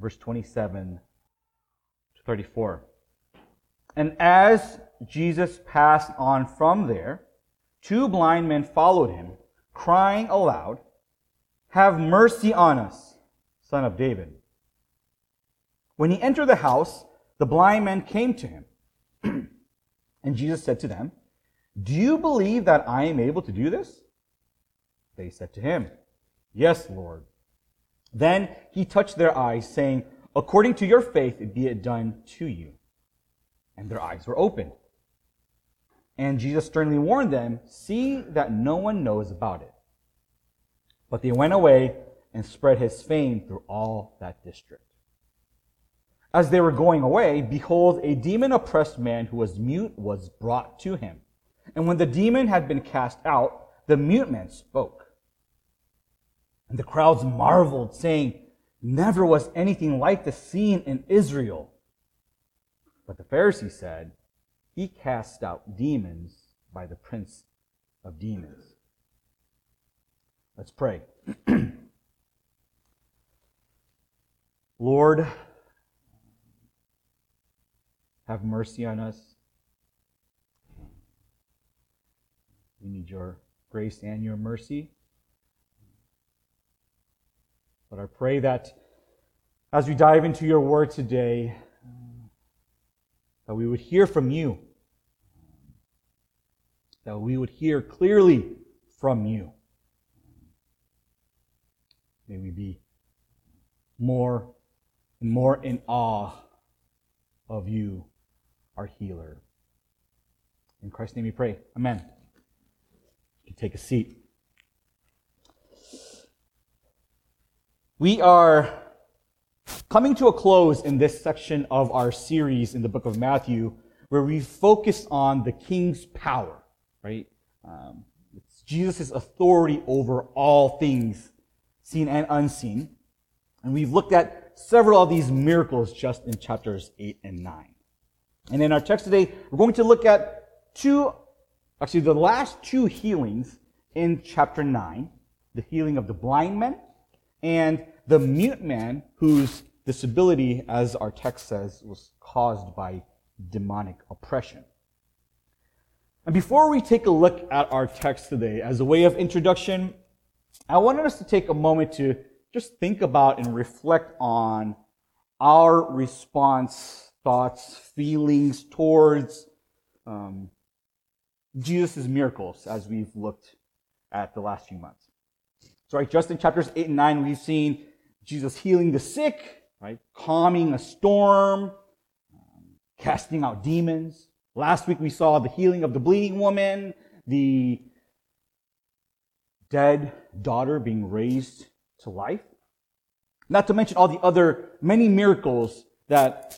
verse 27 to 34. And as Jesus passed on from there, two blind men followed him, crying aloud, Have mercy on us, son of David. When he entered the house, the blind men came to him. and Jesus said to them, Do you believe that I am able to do this? They said to him, Yes, Lord. Then he touched their eyes, saying, According to your faith, be it done to you. And their eyes were opened. And Jesus sternly warned them, See that no one knows about it. But they went away and spread his fame through all that district. As they were going away, behold, a demon oppressed man who was mute was brought to him. And when the demon had been cast out, the mute man spoke. And the crowds marveled, saying, Never was anything like this seen in Israel. But the Pharisees said, He cast out demons by the prince of demons. Let's pray. Lord, have mercy on us. We need your grace and your mercy. But I pray that as we dive into your word today, that we would hear from you, that we would hear clearly from you. May we be more and more in awe of you, our healer. In Christ's name we pray. Amen. You take a seat. We are coming to a close in this section of our series in the book of Matthew, where we focus on the king's power, right? Um, it's Jesus' authority over all things, seen and unseen. And we've looked at several of these miracles just in chapters 8 and 9. And in our text today, we're going to look at two, actually the last two healings in chapter 9, the healing of the blind men and the mute man whose disability, as our text says, was caused by demonic oppression. And before we take a look at our text today, as a way of introduction, I wanted us to take a moment to just think about and reflect on our response, thoughts, feelings towards um, Jesus' miracles as we've looked at the last few months. So, right, just in chapters 8 and 9, we've seen Jesus healing the sick, right? Calming a storm, um, casting out demons. Last week we saw the healing of the bleeding woman, the dead daughter being raised to life. Not to mention all the other many miracles that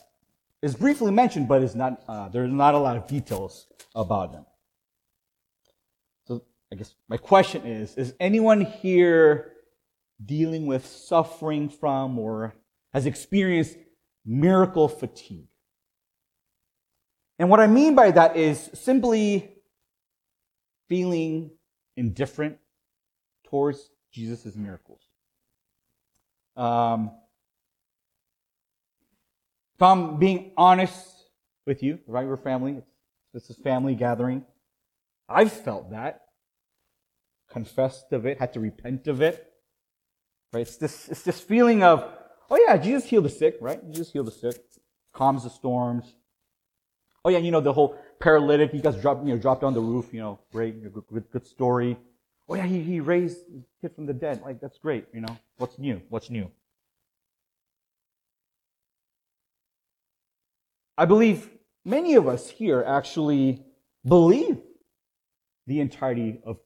is briefly mentioned, but is not, uh, there's not a lot of details about them. So I guess my question is Is anyone here dealing with suffering from or has experienced miracle fatigue? And what I mean by that is simply feeling indifferent towards Jesus' miracles. Um, if I'm being honest with you, right? We're family. This is family gathering. I've felt that confessed of it, had to repent of it. Right? It's this, it's this feeling of, oh yeah, Jesus healed the sick, right? Jesus healed the sick, calms the storms. Oh yeah, you know, the whole paralytic, he got dropped, you know, dropped on the roof, you know, great, good, good, good story. Oh yeah, he, he raised the kid from the dead. Like, that's great, you know. What's new? What's new? I believe many of us here actually believe the entirety of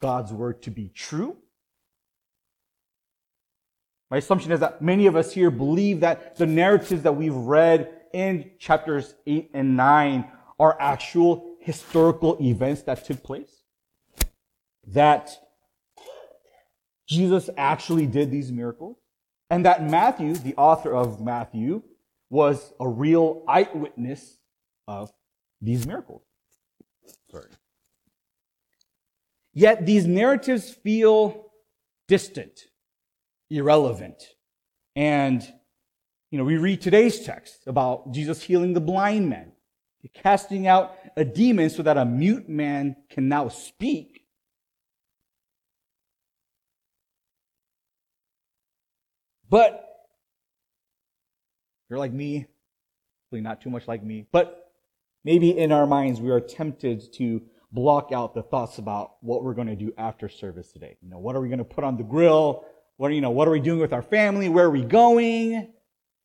God's word to be true. My assumption is that many of us here believe that the narratives that we've read in chapters 8 and 9 are actual historical events that took place. That Jesus actually did these miracles. And that Matthew, the author of Matthew, was a real eyewitness of these miracles. Sorry. Yet these narratives feel distant, irrelevant, and You know, we read today's text about Jesus healing the blind man, casting out a demon so that a mute man can now speak. But you're like me, really not too much like me, but maybe in our minds we are tempted to block out the thoughts about what we're going to do after service today. You know, what are we going to put on the grill? What are, you know, what are we doing with our family? Where are we going?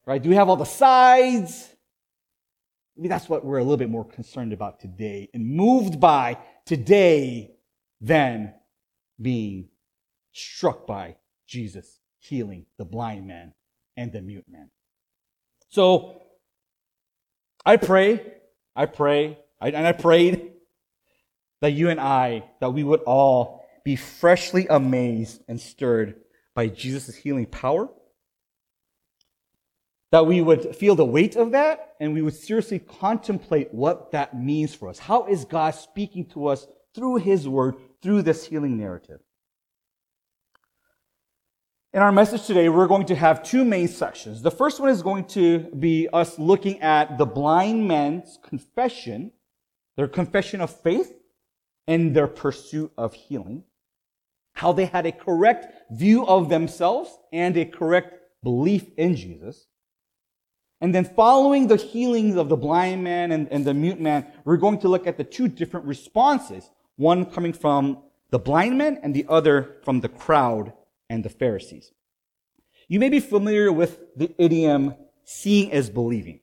Right? Do we have all the sides? Maybe that's what we're a little bit more concerned about today and moved by today than being struck by Jesus healing the blind man and the mute man. So I pray, I pray, I, and I prayed that you and I, that we would all be freshly amazed and stirred by Jesus' healing power. That we would feel the weight of that and we would seriously contemplate what that means for us. How is God speaking to us through His Word, through this healing narrative? In our message today, we're going to have two main sections. The first one is going to be us looking at the blind man's confession, their confession of faith, and their pursuit of healing. How they had a correct view of themselves and a correct belief in Jesus. And then following the healings of the blind man and, and the mute man, we're going to look at the two different responses. One coming from the blind man and the other from the crowd and the Pharisees. You may be familiar with the idiom seeing as believing.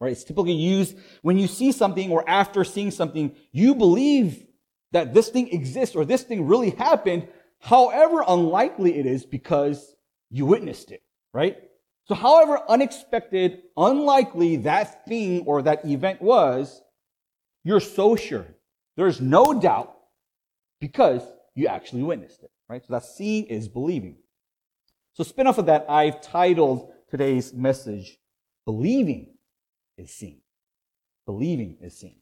Right? It's typically used when you see something or after seeing something, you believe that this thing exists or this thing really happened, however unlikely it is because you witnessed it, right? So however unexpected, unlikely that thing or that event was, you're so sure. There's no doubt because you actually witnessed it right? So that seeing is believing. So spin off of that, I've titled today's message, Believing is Seeing. Believing is Seeing.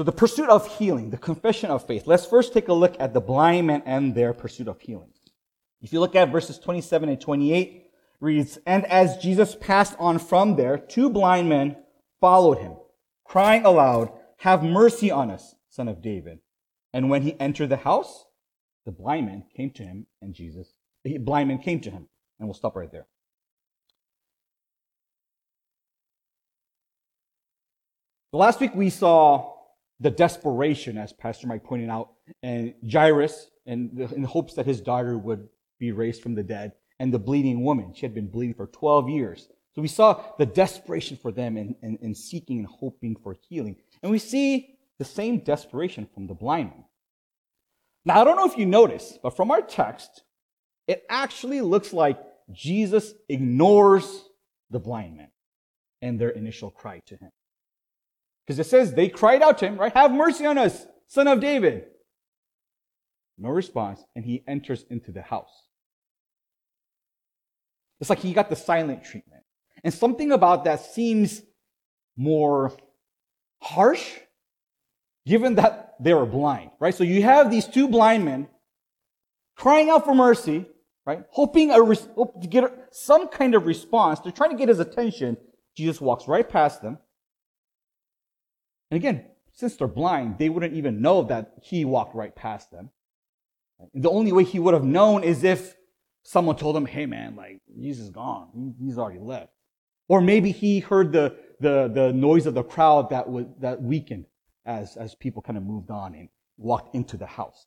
So the pursuit of healing, the confession of faith. Let's first take a look at the blind men and their pursuit of healing. If you look at verses 27 and 28, reads, And as Jesus passed on from there, two blind men followed him, crying aloud, Have mercy on us, son of David. And when he entered the house, the blind man came to him, and Jesus, the blind man came to him. And we'll stop right there. last week we saw the desperation, as Pastor Mike pointed out, and Jairus, in, in hopes that his daughter would be raised from the dead, and the bleeding woman. She had been bleeding for 12 years. So we saw the desperation for them in, in, in seeking and hoping for healing. And we see the same desperation from the blind man. Now, I don't know if you notice, but from our text, it actually looks like Jesus ignores the blind man and their initial cry to him. Because it says they cried out to him, right? Have mercy on us, son of David. No response, and he enters into the house. It's like he got the silent treatment. And something about that seems more harsh given that they were blind, right? So you have these two blind men crying out for mercy, right? Hoping a, hope to get some kind of response. They're trying to get his attention. Jesus walks right past them. And again, since they're blind, they wouldn't even know that he walked right past them. The only way he would have known is if someone told him, hey man, like, Jesus is gone. He's already left. Or maybe he heard the, the, the noise of the crowd that, was, that weakened as, as people kind of moved on and walked into the house.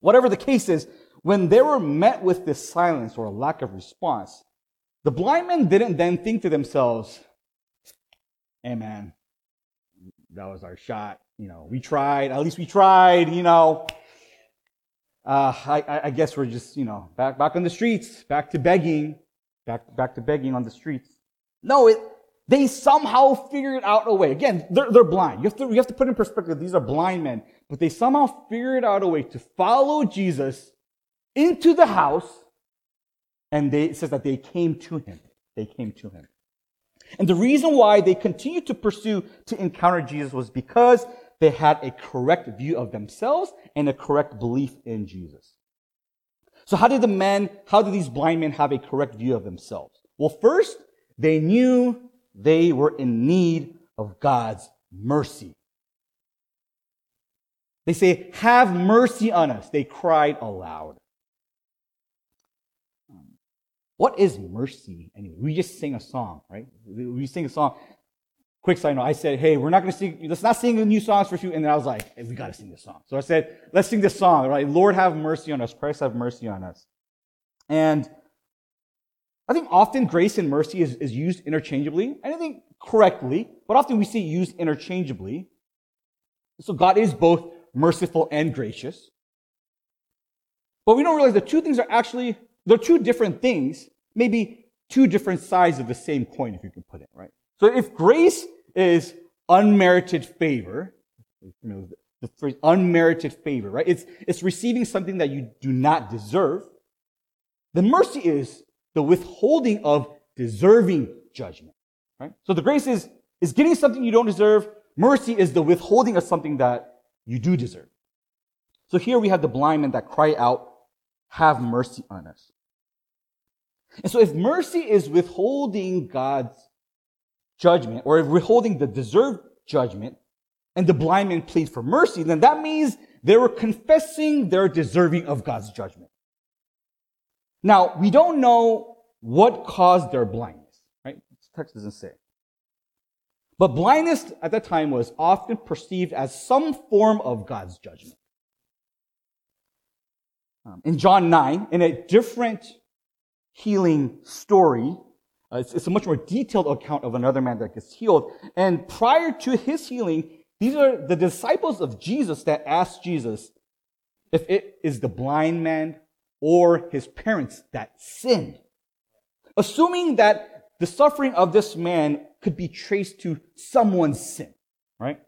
Whatever the case is, when they were met with this silence or a lack of response, the blind men didn't then think to themselves, hey man, that was our shot. You know, we tried, at least we tried, you know. Uh, I, I guess we're just, you know, back, back on the streets, back to begging, back, back to begging on the streets. No, it, they somehow figured out a way. Again, they're, they're blind. You have, to, you have to put in perspective, these are blind men. But they somehow figured out a way to follow Jesus into the house. And they, it says that they came to him. They came to him. And the reason why they continued to pursue to encounter Jesus was because they had a correct view of themselves and a correct belief in Jesus. So how did the men, how did these blind men have a correct view of themselves? Well, first, they knew they were in need of God's mercy. They say, have mercy on us. They cried aloud. What is mercy anyway? We just sing a song, right? We sing a song. Quick side note, I said, hey, we're not going to sing, let's not sing the new songs for you. And then I was like, hey, we got to sing this song. So I said, let's sing this song, right? Lord have mercy on us. Christ have mercy on us. And I think often grace and mercy is, is used interchangeably. I think correctly, but often we see it used interchangeably. So God is both merciful and gracious. But we don't realize the two things are actually, they're two different things, maybe two different sides of the same coin, if you can put it, right? So if grace is unmerited favor, the phrase unmerited favor, right? It's, it's receiving something that you do not deserve. The mercy is the withholding of deserving judgment, right? So the grace is, is getting something you don't deserve. Mercy is the withholding of something that you do deserve. So here we have the blind men that cry out, have mercy on us. And so if mercy is withholding God's judgment, or withholding the deserved judgment, and the blind man plead for mercy, then that means they were confessing they're deserving of God's judgment. Now, we don't know what caused their blindness, right? This text doesn't say. But blindness at that time was often perceived as some form of God's judgment. Um, in John 9, in a different healing story, uh, it's, it's, a much more detailed account of another man that gets healed. And prior to his healing, these are the disciples of Jesus that asked Jesus if it is the blind man or his parents that sinned. Assuming that the suffering of this man could be traced to someone's sin, right?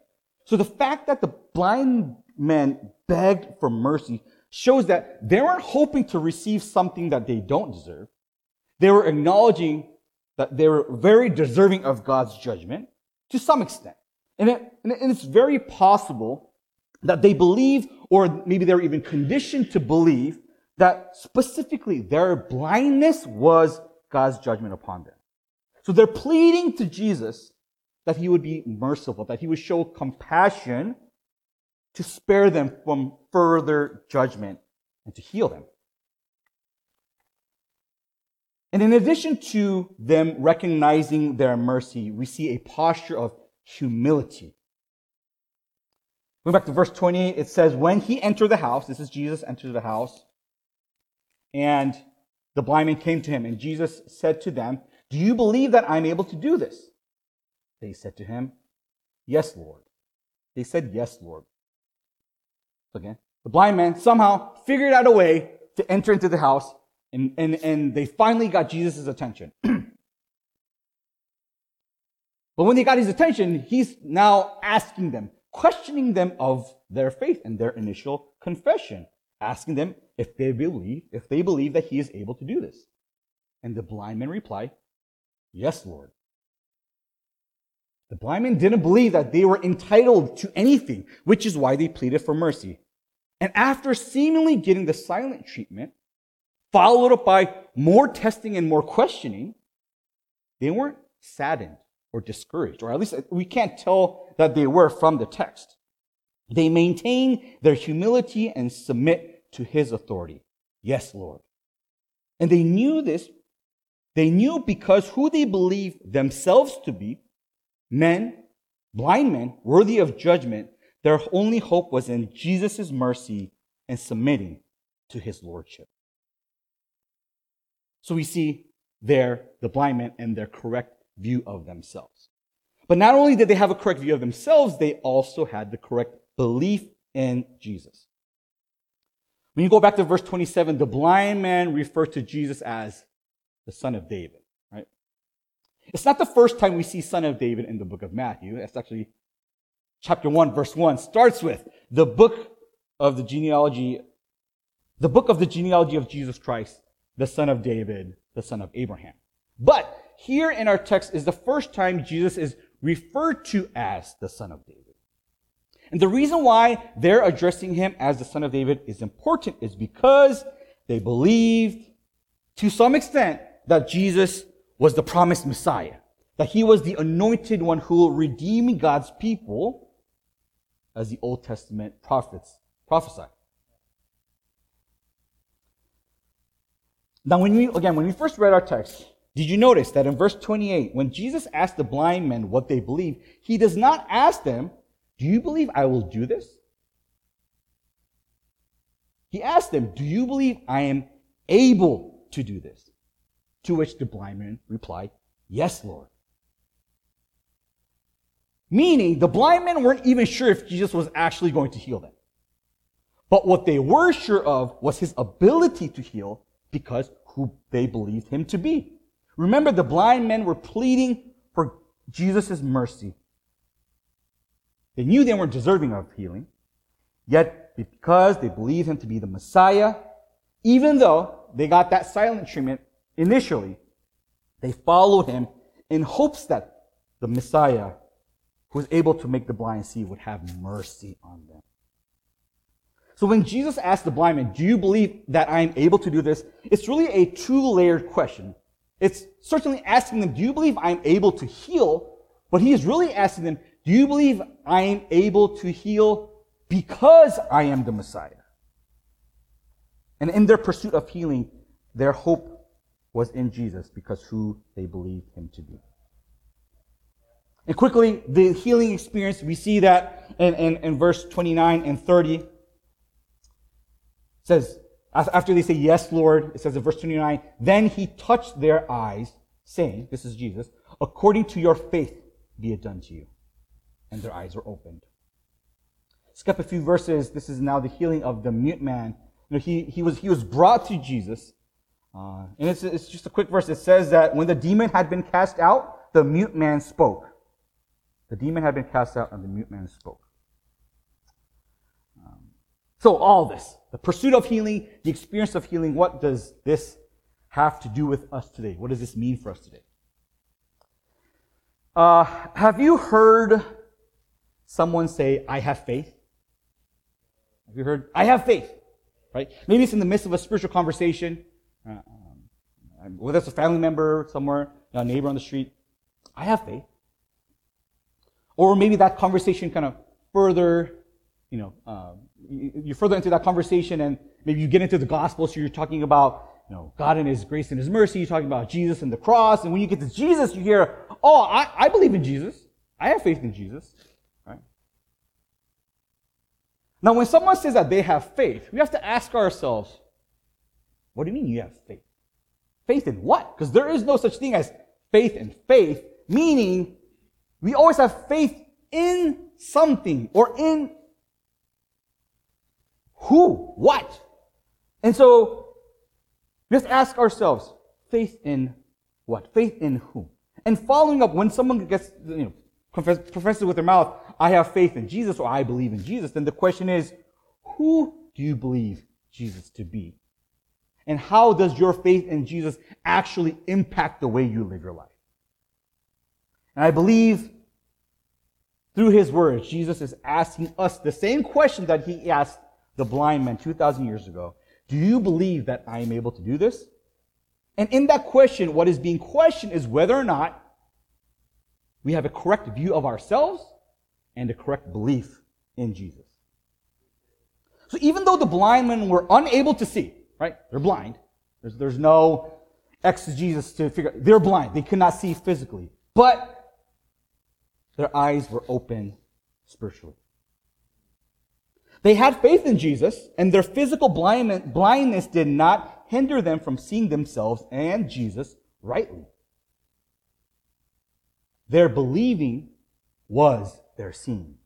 So the fact that the blind man begged for mercy shows that they weren't hoping to receive something that they don't deserve. They were acknowledging that they were very deserving of God's judgment to some extent. And, it, and it's very possible that they believe, or maybe they were even conditioned to believe, that specifically their blindness was God's judgment upon them. So they're pleading to Jesus that he would be merciful, that he would show compassion to spare them from further judgment and to heal them. And in addition to them recognizing their mercy, we see a posture of humility. Going back to verse 28, it says, When he entered the house, this is Jesus entered the house, and the blind man came to him, and Jesus said to them, do you believe that I'm able to do this? They said to him, Yes, Lord. They said, Yes, Lord. Again, the blind man somehow figured out a way to enter into the house, and, and, and they finally got Jesus' attention. but when they got his attention, he's now asking them, questioning them of their faith and their initial confession, asking them if they believe, if they believe that he is able to do this. And the blind men reply, Yes, Lord. The blind men didn't believe that they were entitled to anything, which is why they pleaded for mercy. And after seemingly getting the silent treatment, followed up by more testing and more questioning, they weren't saddened or discouraged, or at least we can't tell that they were from the text. They maintain their humility and submit to his authority. Yes, Lord. And they knew this they knew because who they believed themselves to be, men, blind men, worthy of judgment, their only hope was in Jesus' mercy and submitting to his lordship. So we see there the blind men and their correct view of themselves. But not only did they have a correct view of themselves, they also had the correct belief in Jesus. When you go back to verse 27, the blind man referred to Jesus as the son of David, right? It's not the first time we see son of David in the book of Matthew. It's actually chapter 1, verse 1 starts with the book of the genealogy, the book of the genealogy of Jesus Christ, the son of David, the son of Abraham. But here in our text is the first time Jesus is referred to as the son of David. And the reason why they're addressing him as the son of David is important is because they believed to some extent that Jesus was the promised Messiah, that he was the anointed one who will redeem God's people as the Old Testament prophets prophesied. Now, when we, again, when we first read our text, did you notice that in verse 28, when Jesus asked the blind men what they believe, he does not ask them, Do you believe I will do this? He asked them, Do you believe I am able to do this? To which the blind men replied, Yes, Lord. Meaning, the blind men weren't even sure if Jesus was actually going to heal them. But what they were sure of was his ability to heal because who they believed him to be. Remember, the blind men were pleading for Jesus' mercy. They knew they weren't deserving of healing, yet because they believed him to be the Messiah, even though they got that silent treatment initially, they followed him in hopes that the Messiah, who was able to make the blind see, would have mercy on them. So when Jesus asked the blind man, do you believe that I am able to do this? It's really a two-layered question. It's certainly asking them, do you believe I am able to heal? But he is really asking them, do you believe I am able to heal because I am the Messiah? And in their pursuit of healing, their hope was in Jesus because who they believed him to be. And quickly, the healing experience, we see that in, in, in verse 29 and 30 says, after they say, Yes, Lord, it says in verse 29, then he touched their eyes, saying, This is Jesus, according to your faith be it done to you. And their eyes were opened. Skip a few verses. This is now the healing of the mute man. You know, he, he, was, he was brought to Jesus. Uh, and it's, it's just a quick verse. It says that when the demon had been cast out, the mute man spoke. The demon had been cast out, and the mute man spoke. So all this, the pursuit of healing, the experience of healing, what does this have to do with us today? What does this mean for us today? Uh, have you heard someone say, I have faith? Have you heard, I have faith? Right? Maybe it's in the midst of a spiritual conversation, uh, um, whether it's a family member somewhere, a neighbor on the street. I have faith. Or maybe that conversation kind of further, you know, um, you further into that conversation and maybe you get into the gospel, so you're talking about, you know, God and His grace and His mercy, you're talking about Jesus and the cross, and when you get to Jesus, you hear, oh, I, I believe in Jesus. I have faith in Jesus. Right? Now, when someone says that they have faith, we have to ask ourselves, what do you mean you have faith? Faith in what? Because there is no such thing as faith in faith, meaning we always have faith in something or in who? What? And so, let's ask ourselves, faith in what? Faith in whom? And following up, when someone gets, you know, confess, professes with their mouth, I have faith in Jesus or I believe in Jesus, then the question is, who do you believe Jesus to be? And how does your faith in Jesus actually impact the way you live your life? And I believe through his words, Jesus is asking us the same question that he asked the blind man 2,000 years ago, do you believe that I am able to do this? And in that question, what is being questioned is whether or not we have a correct view of ourselves and a correct belief in Jesus. So even though the blind men were unable to see, right? They're blind. There's, there's no exegesis to figure. They're blind. They could not see physically. But their eyes were open spiritually. They had faith in Jesus, and their physical blindness did not hinder them from seeing themselves and Jesus rightly. Their believing was their seeing.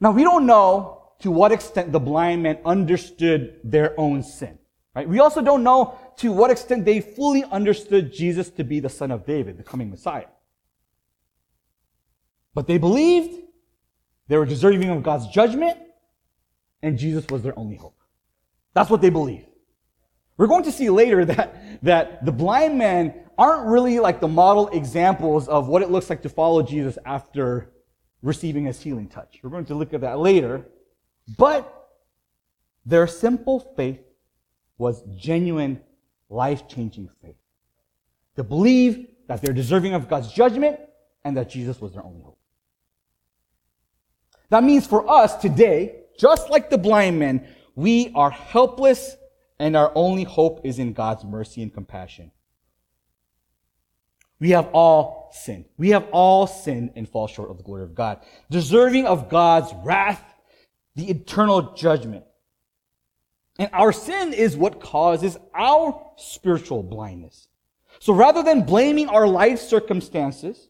Now, we don't know to what extent the blind men understood their own sin. Right? We also don't know to what extent they fully understood Jesus to be the son of David, the coming Messiah. But they believed they were deserving of God's judgment, and Jesus was their only hope. That's what they believe. We're going to see later that, that the blind men aren't really like the model examples of what it looks like to follow Jesus after receiving his healing touch. We're going to look at that later. But their simple faith was genuine, life changing faith. To believe that they're deserving of God's judgment and that Jesus was their only hope. That means for us today, just like the blind men, we are helpless and our only hope is in God's mercy and compassion. We have all sinned. We have all sinned and fall short of the glory of God, deserving of God's wrath, the eternal judgment. And our sin is what causes our spiritual blindness. So rather than blaming our life circumstances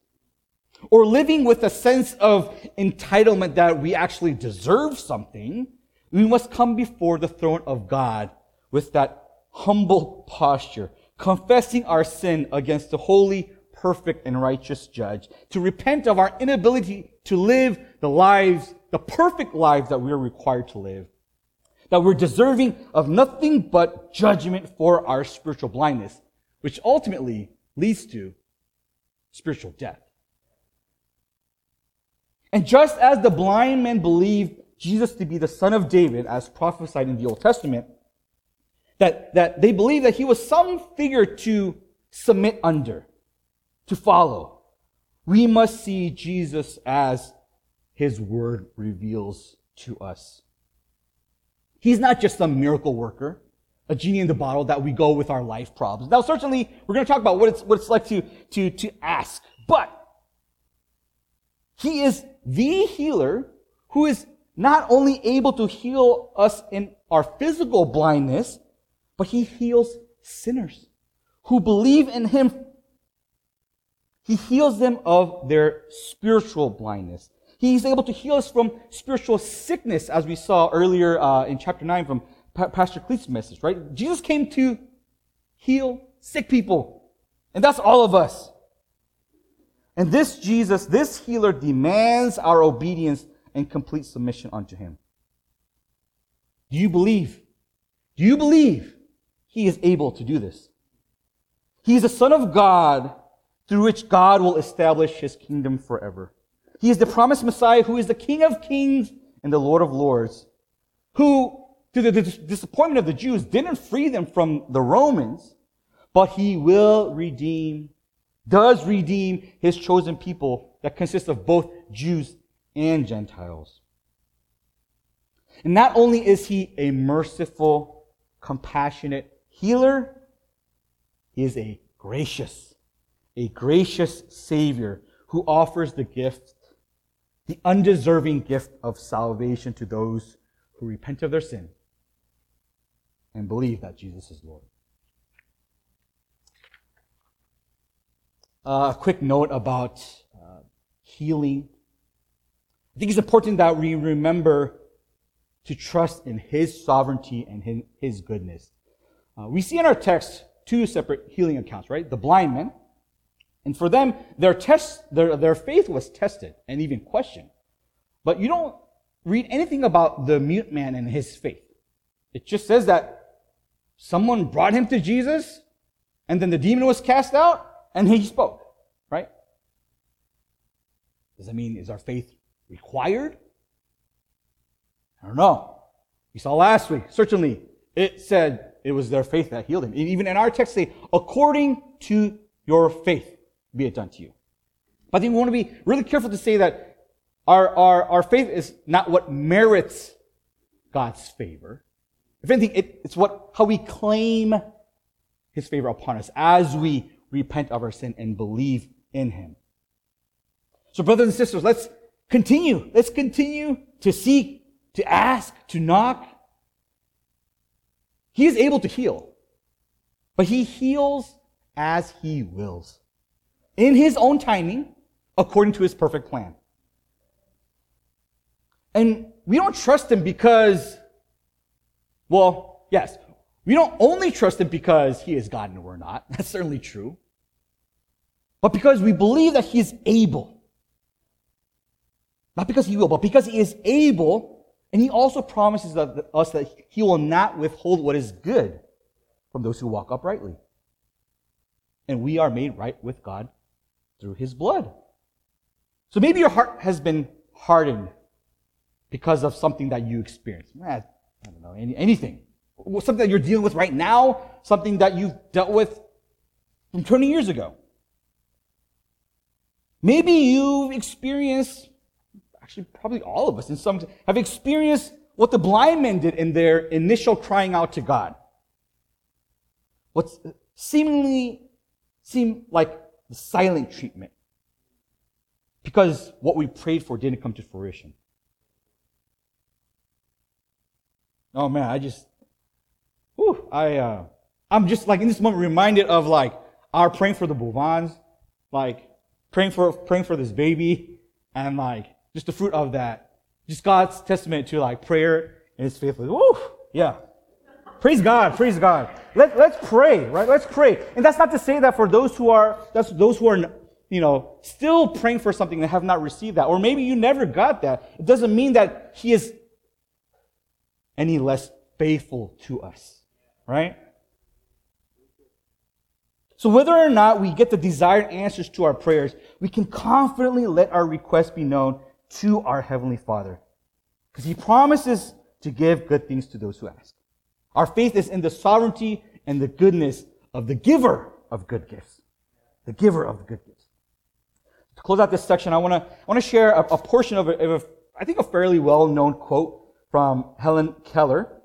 or living with a sense of entitlement that we actually deserve something, we must come before the throne of God with that humble posture, confessing our sin against the holy, perfect, and righteous judge, to repent of our inability to live the lives, the perfect lives that we are required to live, that we're deserving of nothing but judgment for our spiritual blindness, which ultimately leads to spiritual death. And just as the blind men believed Jesus to be the son of David, as prophesied in the Old Testament, that, that they believed that he was some figure to submit under, to follow. We must see Jesus as his word reveals to us. He's not just some miracle worker, a genie in the bottle that we go with our life problems. Now, certainly, we're going to talk about what it's, what it's like to, to, to ask, but he is the healer who is not only able to heal us in our physical blindness, but he heals sinners who believe in him. He heals them of their spiritual blindness. He's able to heal us from spiritual sickness, as we saw earlier uh, in chapter 9 from pa- Pastor Cleet's message, right? Jesus came to heal sick people. And that's all of us. And this Jesus, this healer, demands our obedience and complete submission unto him. Do you believe? Do you believe he is able to do this? He is the Son of God through which God will establish his kingdom forever. He is the promised Messiah who is the King of kings and the Lord of lords, who, to the disappointment of the Jews, didn't free them from the Romans, but he will redeem, does redeem his chosen people that consists of both Jews and Gentiles. And not only is he a merciful, compassionate healer, he is a gracious, a gracious Savior who offers the gift, the undeserving gift of salvation to those who repent of their sin and believe that Jesus is Lord. Uh, a quick note about uh, healing I think it's important that we remember to trust in His sovereignty and His goodness. Uh, we see in our text two separate healing accounts, right? The blind men. And for them, their test, their, their faith was tested and even questioned. But you don't read anything about the mute man and his faith. It just says that someone brought him to Jesus and then the demon was cast out and he spoke, right? Does that mean is our faith required? I don't know. We saw last week, certainly it said it was their faith that healed him. Even in our text say, according to your faith, be it done to you. But I think we want to be really careful to say that our, our, our faith is not what merits God's favor. If anything, it, it's what, how we claim his favor upon us as we repent of our sin and believe in him. So brothers and sisters, let's Continue. Let's continue to seek, to ask, to knock. He is able to heal, but he heals as he wills in his own timing according to his perfect plan. And we don't trust him because, well, yes, we don't only trust him because he is God and we're not. That's certainly true. But because we believe that he is able. Not because he will, but because he is able, and he also promises that, us that he will not withhold what is good from those who walk uprightly. And we are made right with God through his blood. So maybe your heart has been hardened because of something that you experienced. I don't know, any, anything. Something that you're dealing with right now, something that you've dealt with from 20 years ago. Maybe you've experienced, actually, probably all of us in some, have experienced what the blind men did in their initial crying out to God. What's seemingly seemed like the silent treatment. Because what we prayed for didn't come to fruition. Oh man, I just, whew, I, uh, I'm just like in this moment reminded of like our praying for the Bouvans, like praying for, praying for this baby, and like just the fruit of that. Just God's testament to like prayer and his faithfulness. Woo! Yeah. Praise God, praise God. Let, let's pray, right? Let's pray. And that's not to say that for those who are, that's those who are, you know, still praying for something and have not received that. Or maybe you never got that. It doesn't mean that he is any less faithful to us, right? So whether or not we get the desired answers to our prayers, we can confidently let our requests be known to our Heavenly Father. Because He promises to give good things to those who ask. Our faith is in the sovereignty and the goodness of the giver of good gifts. The giver of good gifts. To close out this section, I want to want to share a, a portion of, a, of a, I think, a fairly well-known quote from Helen Keller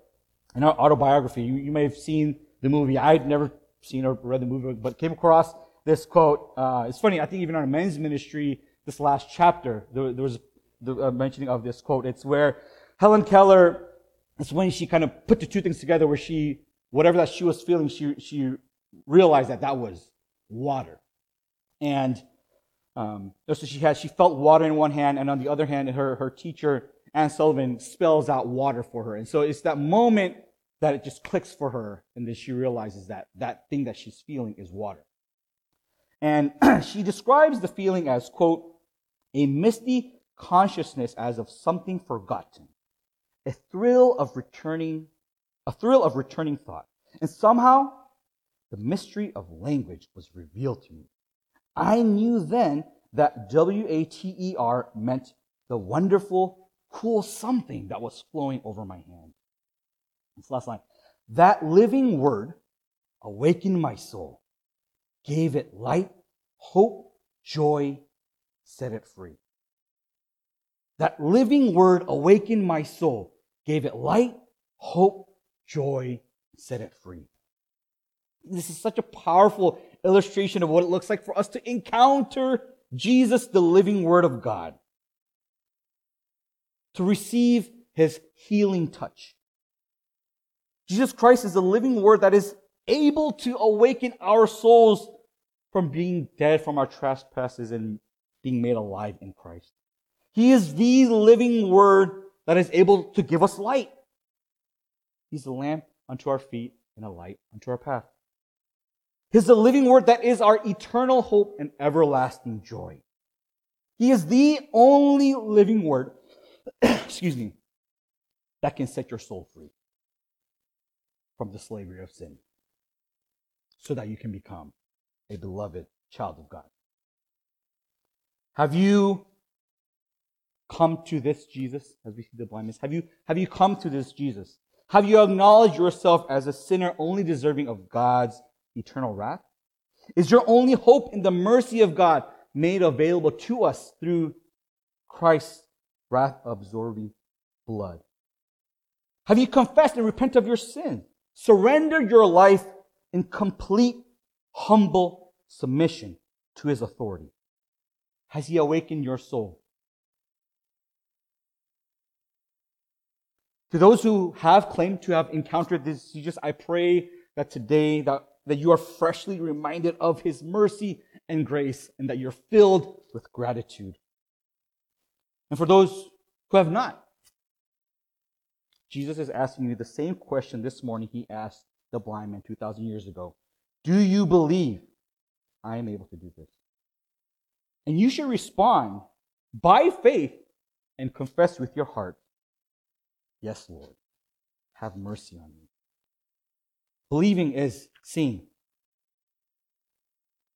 in her autobiography. You, you may have seen the movie. I'd never seen or read the movie, but came across this quote. Uh, it's funny. I think even our men's ministry, this last chapter, there, there was the uh, mentioning of this quote. It's where Helen Keller, it's when she kind of put the two things together where she, whatever that she was feeling, she, she realized that that was water. And, um, so she had, she felt water in one hand, and on the other hand, her, her teacher, Anne Sullivan, spells out water for her. And so it's that moment that it just clicks for her, and then she realizes that that thing that she's feeling is water. And she describes the feeling as, quote, a misty consciousness as of something forgotten, a thrill of returning, a thrill of returning thought. And somehow, the mystery of language was revealed to me. I knew then that W-A-T-E-R meant the wonderful, cool something that was flowing over my hand. This last line. That living word awakened my soul, gave it light, hope, joy, set it free. That living word awakened my soul, gave it light, hope, joy, set it free. This is such a powerful illustration of what it looks like for us to encounter Jesus, the living word of God. To receive his healing touch. Jesus Christ is the living word that is able to awaken our souls from being dead from our trespasses and being made alive in Christ. He is the living word that is able to give us light. He's a lamp unto our feet and a light unto our path. He's the living word that is our eternal hope and everlasting joy. He is the only living word, excuse me, that can set your soul free from the slavery of sin so that you can become a beloved child of God. Have you come to this Jesus as we see the blindness? Have you, have you come to this Jesus? Have you acknowledged yourself as a sinner only deserving of God's eternal wrath? Is your only hope in the mercy of God made available to us through Christ's wrath absorbing blood? Have you confessed and repented of your sin? Surrendered your life in complete, humble submission to his authority? Has he awakened your soul? To those who have claimed to have encountered this Jesus, I pray that today that, that you are freshly reminded of his mercy and grace and that you're filled with gratitude. And for those who have not, Jesus is asking you the same question this morning he asked the blind man 2,000 years ago. Do you believe I am able to do this? And you should respond by faith and confess with your heart Yes, Lord, have mercy on me. Believing is seeing.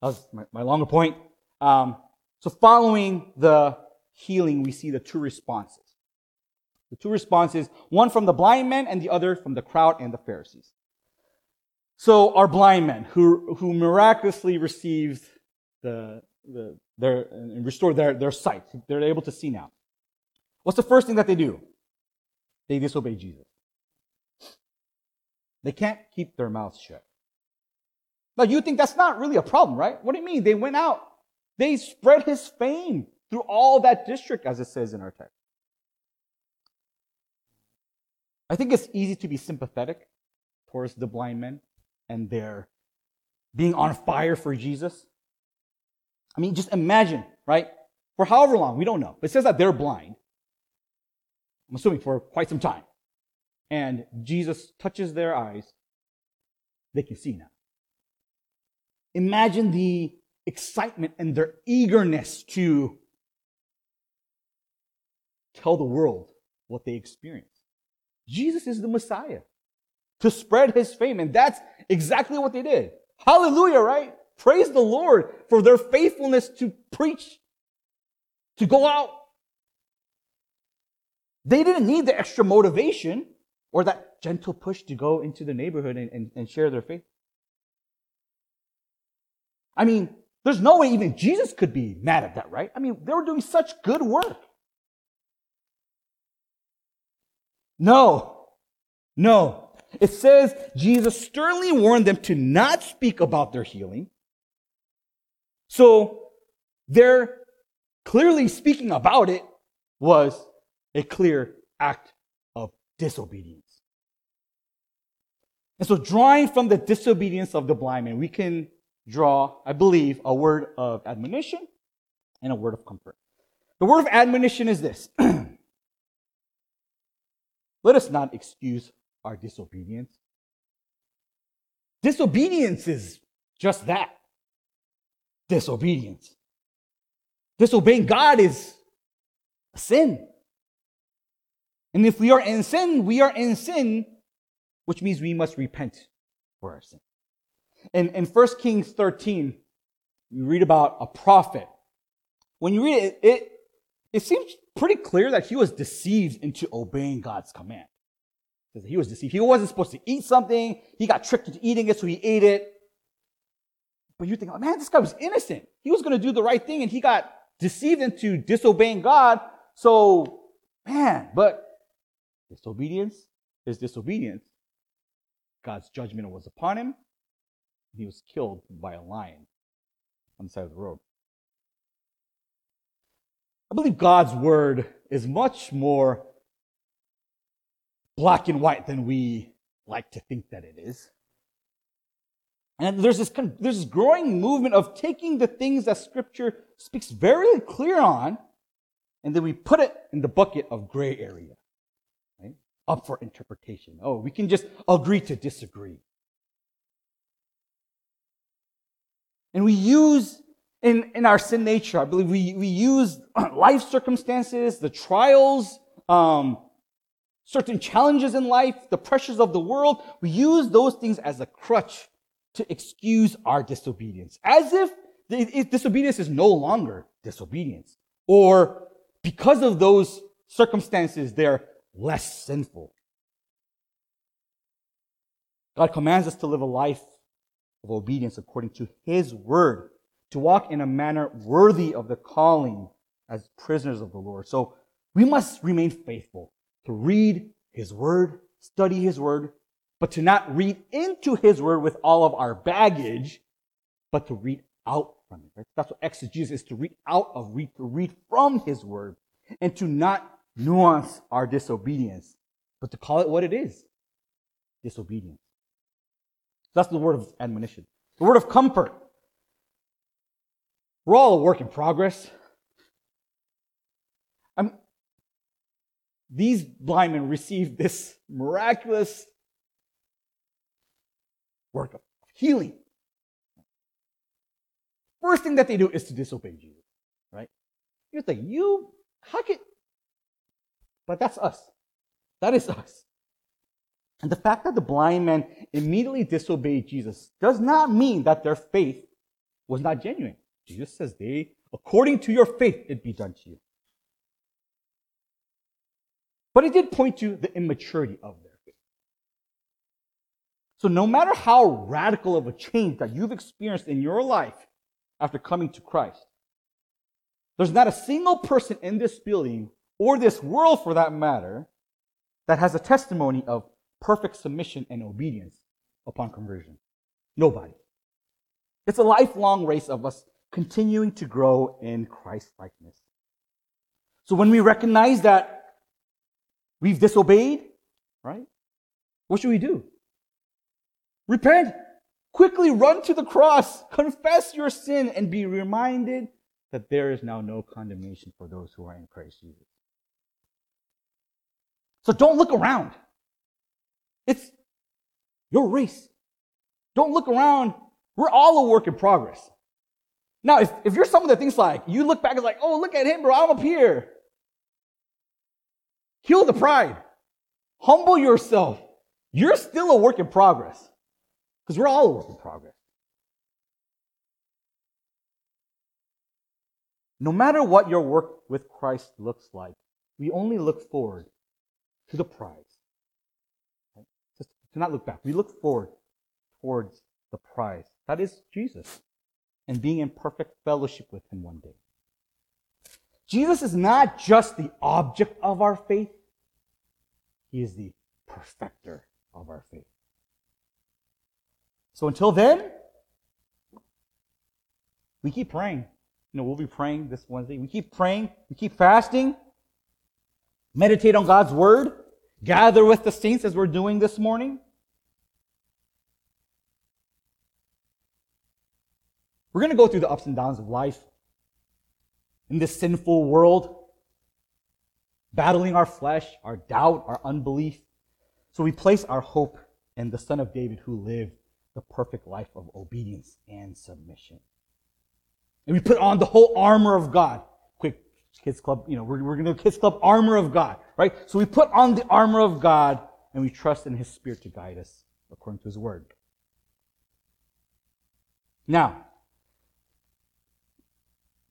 That was my, my longer point. Um, so, following the healing, we see the two responses. The two responses, one from the blind men and the other from the crowd and the Pharisees. So our blind men who, who miraculously received the, the, their, and restored their, their sight. They're able to see now. What's the first thing that they do? They disobey Jesus. They can't keep their mouths shut. Now you think that's not really a problem, right? What do you mean? They went out. They spread his fame through all that district, as it says in our text. I think it's easy to be sympathetic towards the blind men and their being on fire for Jesus. I mean, just imagine, right? For however long, we don't know. but It says that they're blind. I'm assuming for quite some time. And Jesus touches their eyes. They can see now. Imagine the excitement and their eagerness to tell the world what they experienced. Jesus is the Messiah to spread his fame. And that's exactly what they did. Hallelujah, right? Praise the Lord for their faithfulness to preach, to go out. They didn't need the extra motivation or that gentle push to go into the neighborhood and, and, and share their faith. I mean, there's no way even Jesus could be mad at that, right? I mean, they were doing such good work. No, no. It says Jesus sternly warned them to not speak about their healing. So their clearly speaking about it was a clear act of disobedience. And so drawing from the disobedience of the blind man, we can draw, I believe, a word of admonition and a word of comfort. The word of admonition is this. Let us not excuse our disobedience. Disobedience is just that disobedience. Disobeying God is a sin. And if we are in sin, we are in sin, which means we must repent for our sin. In, in 1 Kings 13, we read about a prophet. When you read it, it, it seems pretty clear that he was deceived into obeying God's command. He was deceived. He wasn't supposed to eat something. He got tricked into eating it, so he ate it. But you think, oh man, this guy was innocent. He was going to do the right thing and he got deceived into disobeying God. So, man, but disobedience is disobedience. God's judgment was upon him. He was killed by a lion on the side of the road. I believe God's word is much more black and white than we like to think that it is. And there's this, there's this growing movement of taking the things that scripture speaks very clear on, and then we put it in the bucket of gray area, right? Up for interpretation. Oh, we can just agree to disagree. And we use in, in our sin nature, I believe we, we use life circumstances, the trials, um, certain challenges in life, the pressures of the world. We use those things as a crutch to excuse our disobedience, as if disobedience is no longer disobedience, or because of those circumstances, they're less sinful. God commands us to live a life of obedience according to His word, to walk in a manner worthy of the calling as prisoners of the Lord. So we must remain faithful to read His word, study His word, but to not read into his word with all of our baggage, but to read out from it. Right? That's what exegesis is to read out of, read, to read from his word, and to not nuance our disobedience, but to call it what it is disobedience. That's the word of admonition. The word of comfort. We're all a work in progress. I'm, these blind men received this miraculous work of healing. First thing that they do is to disobey Jesus, right? You think, you, how can, but that's us. That is us. And the fact that the blind men immediately disobeyed Jesus does not mean that their faith was not genuine. Jesus says, they, according to your faith, it be done to you. But it did point to the immaturity of their faith. So no matter how radical of a change that you've experienced in your life after coming to Christ, there's not a single person in this building or this world for that matter that has a testimony of perfect submission and obedience upon conversion. Nobody. It's a lifelong race of us continuing to grow in Christ likeness. So when we recognize that we've disobeyed, right? What should we do? Repent. Quickly run to the cross, confess your sin, and be reminded that there is now no condemnation for those who are in Christ Jesus. So don't look around. It's your race. Don't look around. We're all a work in progress. Now, if, if you're someone that thinks like, you look back and like, oh, look at him, bro, I'm up here. Kill the pride. Humble yourself. You're still a work in progress. Because we're all a work in progress. No matter what your work with Christ looks like, we only look forward to the prize. Right? Just to not look back. We look forward towards the prize. That is Jesus. And being in perfect fellowship with him one day. Jesus is not just the object of our faith. He is the perfecter of our faith. So until then, we keep praying. You know, we'll be praying this Wednesday. We keep praying. We keep fasting. Meditate on God's word. Gather with the saints as we're doing this morning. We're going to go through the ups and downs of life in this sinful world, battling our flesh, our doubt, our unbelief. So we place our hope in the Son of David who lived the perfect life of obedience and submission. And we put on the whole armor of God. Quick, kids club, you know, we're, we're going to kids club armor of God, right? So we put on the armor of God and we trust in his spirit to guide us according to his word. Now,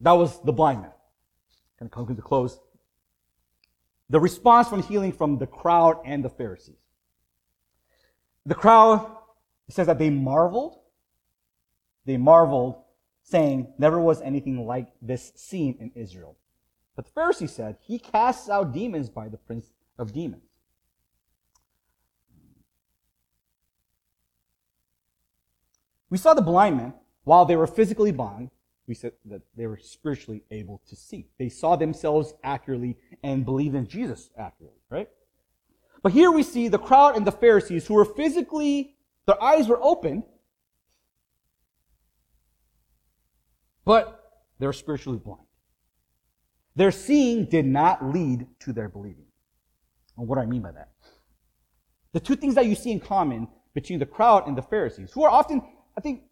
that was the blind man. Kind of come to the close. The response from healing from the crowd and the Pharisees. The crowd says that they marveled. They marveled saying, Never was anything like this seen in Israel. But the Pharisee said, He casts out demons by the prince of demons. We saw the blind men, while they were physically blind, we said that they were spiritually able to see. They saw themselves accurately and believed in Jesus accurately, right? But here we see the crowd and the Pharisees who were physically, their eyes were open, but they're spiritually blind. Their seeing did not lead to their believing. And what do I mean by that? The two things that you see in common between the crowd and the Pharisees, who are often, I think,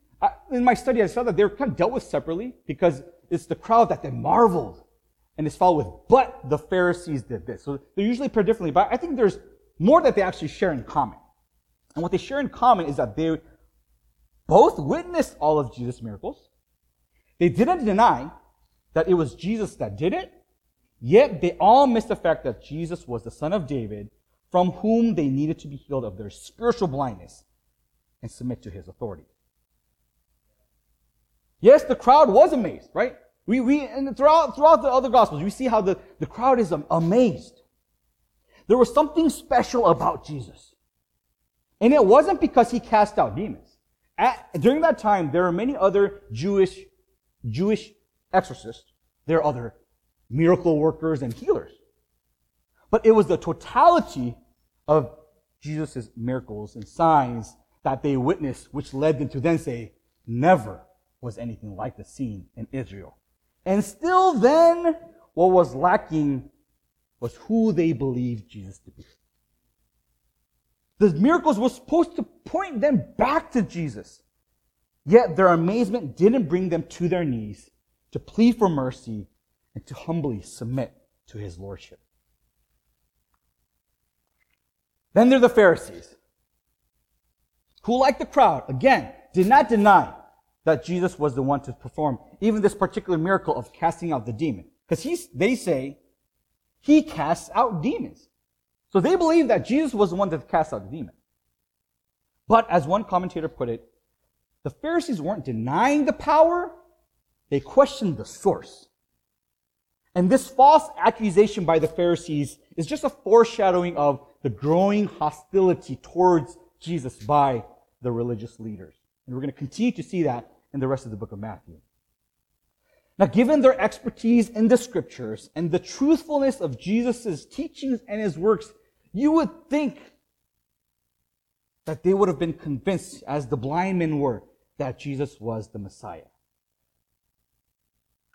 in my study, I saw that they were kind of dealt with separately because it's the crowd that they marveled and it's followed with, but the Pharisees did this. So they're usually paired differently, but I think there's more that they actually share in common. And what they share in common is that they both witnessed all of Jesus' miracles, they didn't deny that it was Jesus that did it, yet they all missed the fact that Jesus was the son of David from whom they needed to be healed of their spiritual blindness and submit to his authority. Yes, the crowd was amazed, right? We, we, and throughout, throughout the other gospels, we see how the, the crowd is amazed. There was something special about Jesus. And it wasn't because he cast out demons. At, during that time, there were many other Jewish Jewish exorcists. There are other miracle workers and healers. But it was the totality of Jesus' miracles and signs that they witnessed, which led them to then say, never was anything like the scene in Israel. And still then, what was lacking was who they believed Jesus to be. The miracles were supposed to point them back to Jesus. Yet their amazement didn't bring them to their knees to plead for mercy and to humbly submit to his lordship. Then there are the Pharisees, who, like the crowd, again, did not deny that Jesus was the one to perform even this particular miracle of casting out the demon. Because they say he casts out demons. So they believe that Jesus was the one that cast out the demon. But as one commentator put it, the Pharisees weren't denying the power, they questioned the source. And this false accusation by the Pharisees is just a foreshadowing of the growing hostility towards Jesus by the religious leaders. And we're going to continue to see that in the rest of the book of Matthew. Now, given their expertise in the scriptures and the truthfulness of Jesus' teachings and his works, you would think that they would have been convinced, as the blind men were, that Jesus was the Messiah.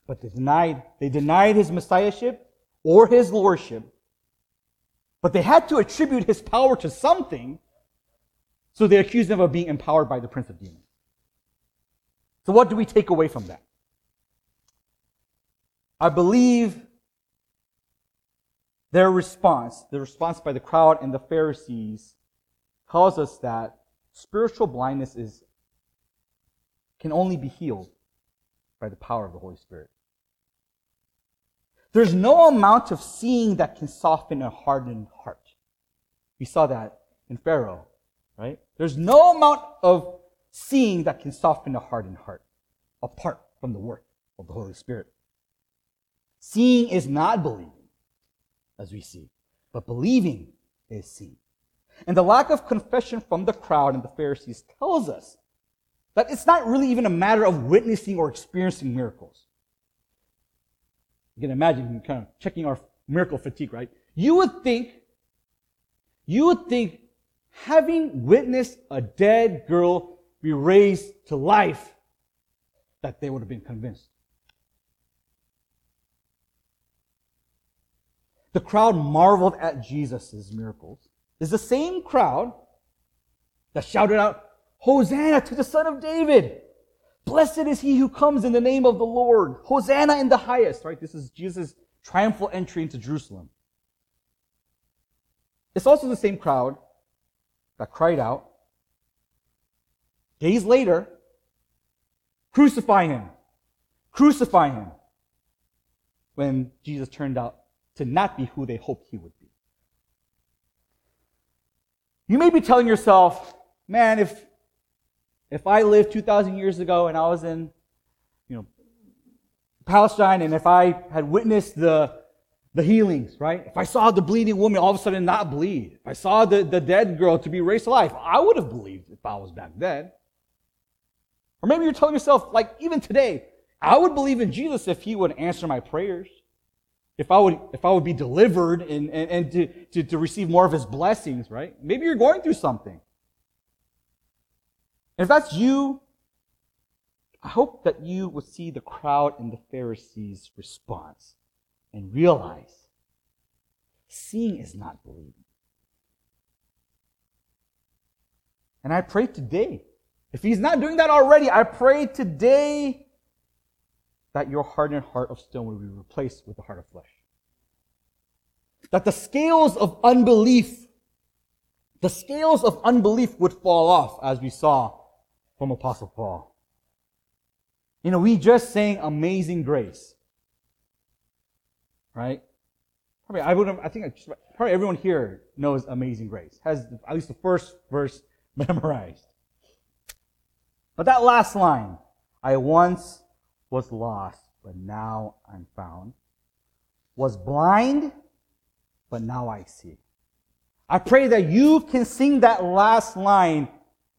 But they denied, they denied his messiahship or his lordship. But they had to attribute his power to something, so they accused him of being empowered by the prince of demons. So what do we take away from that? I believe their response, the response by the crowd and the Pharisees, tells us that spiritual blindness is can only be healed by the power of the Holy Spirit. There's no amount of seeing that can soften a hardened heart. We saw that in Pharaoh, right? There's no amount of seeing that can soften a hardened heart apart from the work of the Holy Spirit. Seeing is not believing, as we see, but believing is seeing. And the lack of confession from the crowd and the Pharisees tells us that it's not really even a matter of witnessing or experiencing miracles. You can imagine kind of checking our miracle fatigue, right? You would think, you would think having witnessed a dead girl be raised to life, that they would have been convinced. The crowd marveled at Jesus' miracles. Is the same crowd that shouted out, Hosanna to the Son of David. Blessed is he who comes in the name of the Lord. Hosanna in the highest, right? This is Jesus' triumphal entry into Jerusalem. It's also the same crowd that cried out days later, crucify him, crucify him, when Jesus turned out to not be who they hoped he would be. You may be telling yourself, man, if if I lived 2,000 years ago and I was in, you know, Palestine and if I had witnessed the, the healings, right? If I saw the bleeding woman all of a sudden not bleed, if I saw the, the dead girl to be raised to life, I would have believed if I was back then. Or maybe you're telling yourself, like, even today, I would believe in Jesus if he would answer my prayers. If I would, if I would be delivered and, and, and to, to, to receive more of his blessings, right? Maybe you're going through something. And if that's you, I hope that you will see the crowd and the Pharisees' response and realize seeing is not believing. And I pray today, if he's not doing that already, I pray today that your hardened heart of stone will be replaced with a heart of flesh. That the scales of unbelief, the scales of unbelief would fall off, as we saw from Apostle Paul. You know, we just sang Amazing Grace. Right? Probably, I would I think probably everyone here knows Amazing Grace, has at least the first verse memorized. But that last line, I once was lost, but now I'm found, was blind, but now I see. I pray that you can sing that last line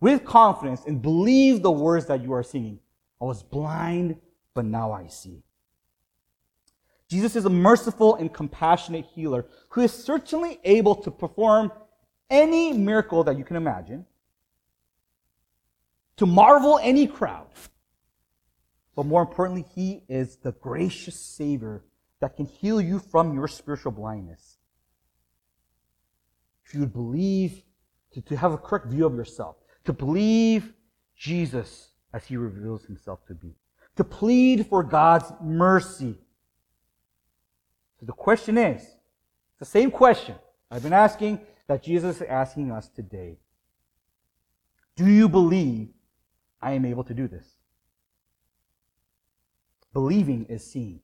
with confidence and believe the words that you are singing. I was blind, but now I see. Jesus is a merciful and compassionate healer who is certainly able to perform any miracle that you can imagine, to marvel any crowd. But more importantly, he is the gracious Savior that can heal you from your spiritual blindness. If you would believe, to, to have a correct view of yourself, to believe Jesus as he reveals himself to be, to plead for God's mercy. So the question is, the same question I've been asking that Jesus is asking us today. Do you believe I am able to do this? Believing is seeing.